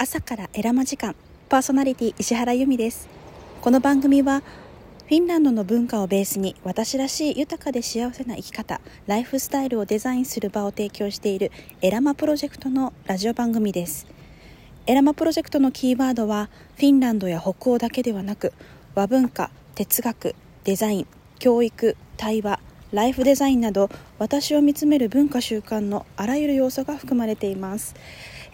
朝からエラマ時間。パーソナリティ石原由美です。この番組はフィンランドの文化をベースに私らしい豊かで幸せな生き方ライフスタイルをデザインする場を提供しているエラマプロジェクトのラジオ番組です。エラマプロジェクトのキーワードはフィンランドや北欧だけではなく和文化哲学デザイン教育対話ライフデザインなど私を見つめる文化習慣のあらゆる要素が含まれています。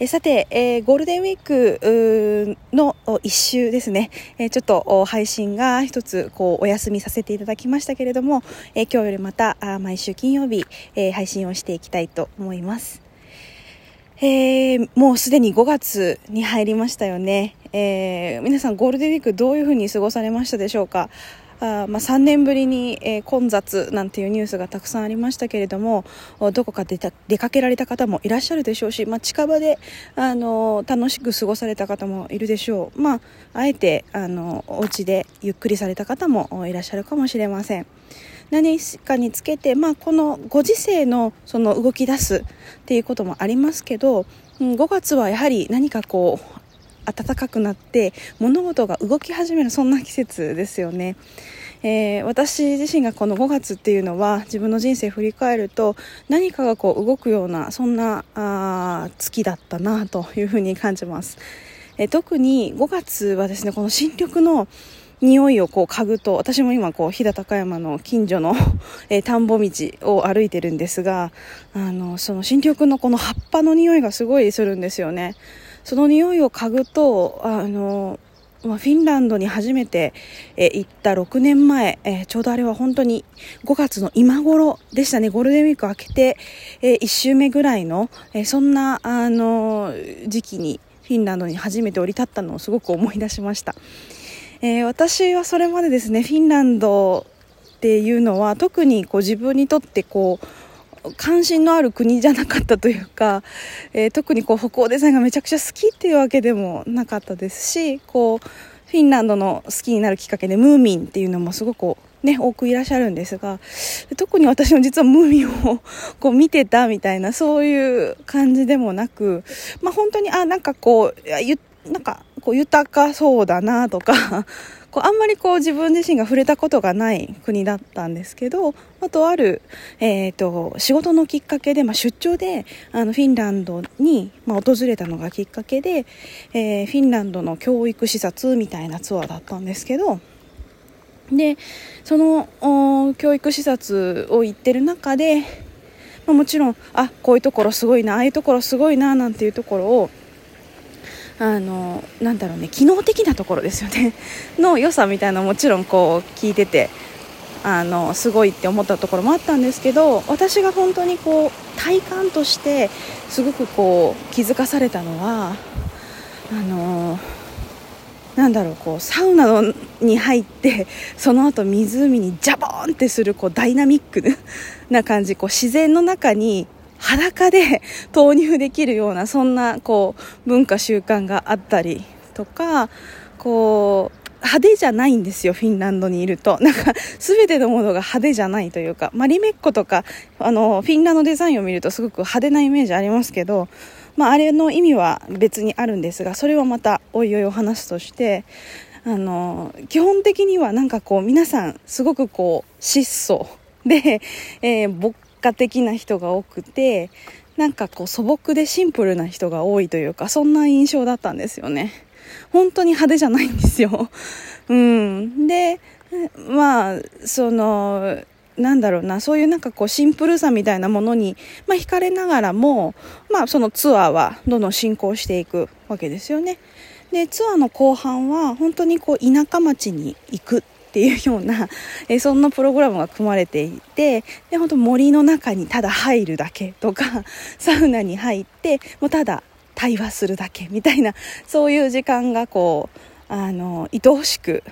えさて、えー、ゴールデンウィークの一週ですね、えー、ちょっと配信が一つこうお休みさせていただきましたけれども、えー、今日よりまたあ毎週金曜日、え配信をしていきたいと思います。えー、もうすでに5月に入りましたよね、えー、皆さんゴールデンウィークどういうふうに過ごされましたでしょうか？あまあ、3年ぶりに、えー、混雑なんていうニュースがたくさんありましたけれどもどこか出た出かけられた方もいらっしゃるでしょうし、まあ、近場で、あの楽しく過ごされた方もいるでしょう、まあ、あえて、あのお家でゆっくりされた方もいらっしゃるかもしれません。何かにつけて、まあ、このご時世のその動き出すっていうこともありますけど、うん、5月はやはり何かこう暖かくなって物事が動き始めるそんな季節ですよね。えー、私自身がこの5月っていうのは自分の人生振り返ると何かがこう動くようなそんなあ月だったなというふうに感じます、えー、特に5月はですねこの新緑の匂いをこう嗅ぐと私も今こう飛騨高山の近所の、田んぼ道を歩いてるんですがあのその新緑のこの葉っぱの匂いがすごいするんですよねその匂いを嗅ぐとあのまあ、フィンランドに初めて、え、行った6年前、え、ちょうどあれは本当に5月の今頃でしたね、ゴールデンウィーク明けて、え、1週目ぐらいの、え、そんな、あの時期にフィンランドに初めて降り立ったのをすごく思い出しました。え、私はそれまでですね、フィンランドっていうのは特にこう自分にとってこう関心のある国じゃなかったというか、えー、特にこう北欧デザインがめちゃくちゃ好きっていうわけでもなかったですしこうフィンランドの好きになるきっかけでムーミンっていうのもすごくね、多くいらっしゃるんですが、特に私も実はムーミンを こう見てたみたいな、そういう感じでもなく、まあ本当に、あ、なんかこう、なんかこう豊かそうだなとかこうあんまりこう自分自身が触れたことがない国だったんですけどあとある、えーと、仕事のきっかけで、まあ、出張であのフィンランドに、まあ、訪れたのがきっかけで、えー、フィンランドの教育視察みたいなツアーだったんですけどでその教育視察を行ってる中で、まあ、もちろんあこういうところすごいなああいうところすごいななんていうところをあのなんだろうね機能的なところですよね。の良さみたいなもちろんこう聞いててあのすごいって思ったところもあったんですけど私が本当にこう体感としてすごくこう気づかされたのはあのなんだろうこうサウナのに入ってその後湖にジャボーンってするこうダイナミックな感じこう自然の中に裸で投入できるようなそんなこう文化習慣があったりとかこう派手じゃないんですよ、フィンランドにいると。なんか、すべてのものが派手じゃないというか、マリメッコとか、あの、フィンランドデザインを見るとすごく派手なイメージありますけど、まあ、あれの意味は別にあるんですが、それはまた、おいおいお話すとして、あの、基本的にはなんかこう、皆さん、すごくこう、質素で、えー、家的な人が多くてなんかこう素朴でシンプルな人が多いというかそんな印象だったんですよね。本当に派手じゃないんですよ。うん。でまあそのなんだろうな、そういうなんかこうシンプルさみたいなものに、まあ惹かれながらも、まあそのツアーはどんどん進行していくわけですよね。で、ツアーの後半は本当にこう田舎町に行くっていうような、えそんなプログラムが組まれていてで本当森の中にただ入るだけとか サウナに入ってもうただ対話するだけみたいなそういう時間がこうあの愛おしく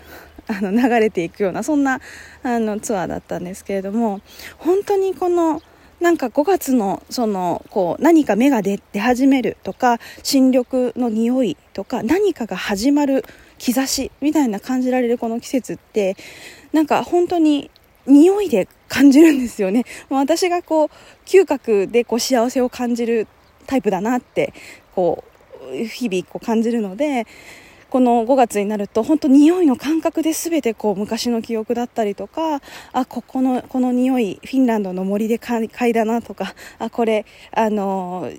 あの流れていくようなそんなあのツアーだったんですけれども本当にこのなんか5月のそのこう何か芽が出始めるとか新緑の匂いとか何かが始まる兆しみたいな感じられるこの季節ってなんか本当に匂いで感じるんですよね。私がこう嗅覚でこう幸せを感じるタイプだなってこう日々こう感じるのでこの5月になると本当匂いの感覚で全てこう昔の記憶だったりとかあここのこの匂いフィンランドの森で嗅いだなとかあこれあの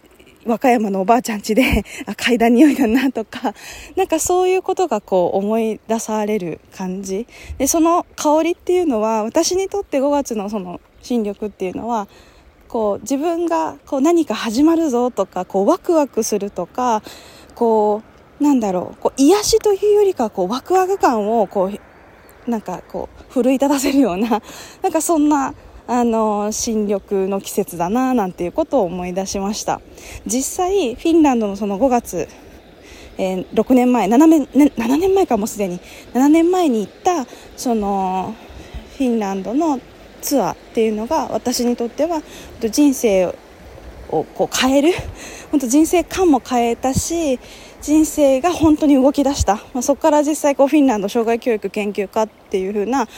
和歌山のおばあちゃん家で あ嗅いだ匂いだなとかなんかそういうことがこう思い出される感じ。でその香りっていうのは私にとって5月のその新緑っていうのはこう自分がこう何か始まるぞとかこうワクワクするとかこうなんだろうこう癒しというよりかこうワクワク感をこうなんかこう奮い立たせるような なんかそんなあの新緑の季節だななんていうことを思い出しました。実際フィンランドのその5月、えー、6年前7年 ,7 年前かもすでに7年前に行ったそのフィンランドのツアーっていうのが私にとっては人生をこう変える本当人生観も変えたし人生が本当に動き出した、まあ、そこから実際こうフィンランド障害教育研究家っていう風な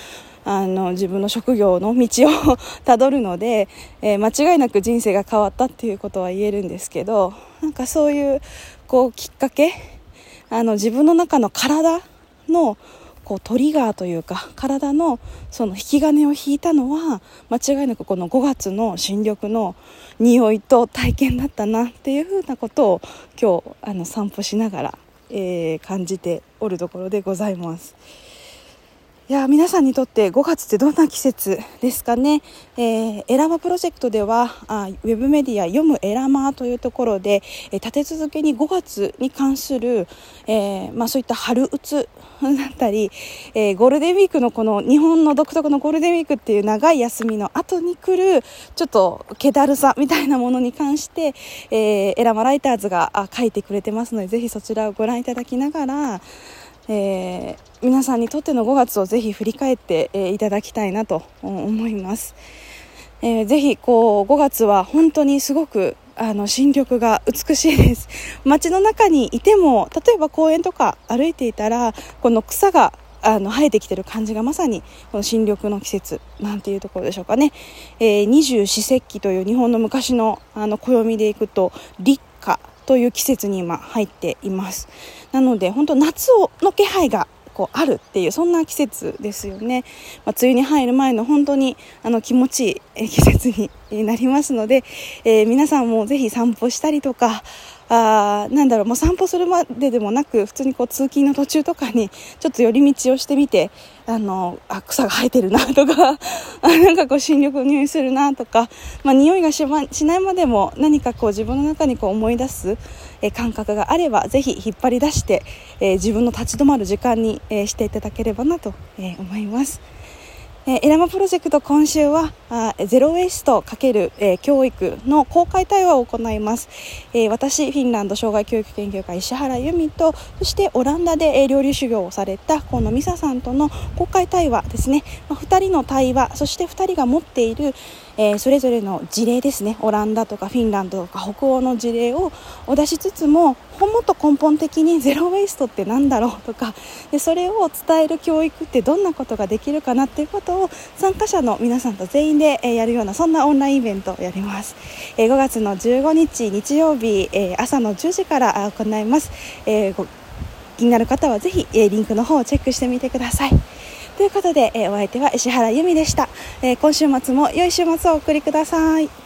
あの自分の職業の道を たどるので、えー、間違いなく人生が変わったっていうことは言えるんですけどなんかそういうこうきっかけあの自分の中の体のこうトリガーというか体のその引き金を引いたのは間違いなくこの5月の新緑の匂いと体験だったなっていうふうなことを今日あの散歩しながら、えー、感じておるところでございます。いや皆さんにとって5月ってどんな季節ですかね、えー、エラマプロジェクトではあウェブメディア読むエラマというところで、えー、立て続けに5月に関する、えー、まあ、そういった春うつだったり、えゴールデンウィークのこの日本の独特のゴールデンウィークっていう長い休みの後に来るちょっと気だるさみたいなものに関して、えエラマライターズが書いてくれてますのでぜひそちらをご覧いただきながらえー、皆さんにとっての5月をぜひ振り返って、えー、いただきたいなと思います、えー、ぜひこう5月は本当にすごくあの新緑が美しいです。街の中にいても例えば公園とか歩いていたらこの草があの生えてきてる感じがまさにこの新緑の季節なんていうところでしょうかね、えー、二十四節気という日本の昔のあの暦でいくと立夏。という季節に今入っています。なので本当夏をの気配がこうあるっていうそんな季節ですよね、まあ、梅雨に入る前の本当にあの気持ちいい季節になりますので、えー、皆さんもぜひ散歩したりとかあなんだろうもう散歩するまででもなく普通にこう通勤の途中とかに ちょっと寄り道をしてみてあのあ草が生えてるなとか なんかこう新緑の匂いするなとか、まあ、匂いがし,、ま、しないまでも何かこう自分の中にこう思い出す、え感覚があればぜひ引っ張り出して、えー、自分の立ち止まる時間に、えー、していただければなと、えー、思います。えー、エラマプロジェクト今週はあゼロウェイスト×、えー、教育の公開対話を行います、えー、私フィンランド障害教育研究会石原由美とそしてオランダで、えー、料理修行をされた河野美沙さんとの公開対話ですね、まあ、2人の対話そして2人が持っている、えー、それぞれの事例ですね。オランダとかフィンランドとか北欧の事例をお出しつつももっと根本的に ゼロ・ウェイストって何だろうとかでそれを伝える教育ってどんなことができるかなっていうことを参加者の皆さんと全員で、えー、やるようなそんなオンラインイベントをやります、えー、5月の15日日曜日、えー、朝の10時から行います、えー、気になる方はぜひ、えー、リンクの方をチェックしてみてください。ということで、えー、お相手は石原由美でした、えー、今週末も良い週末をお送りください。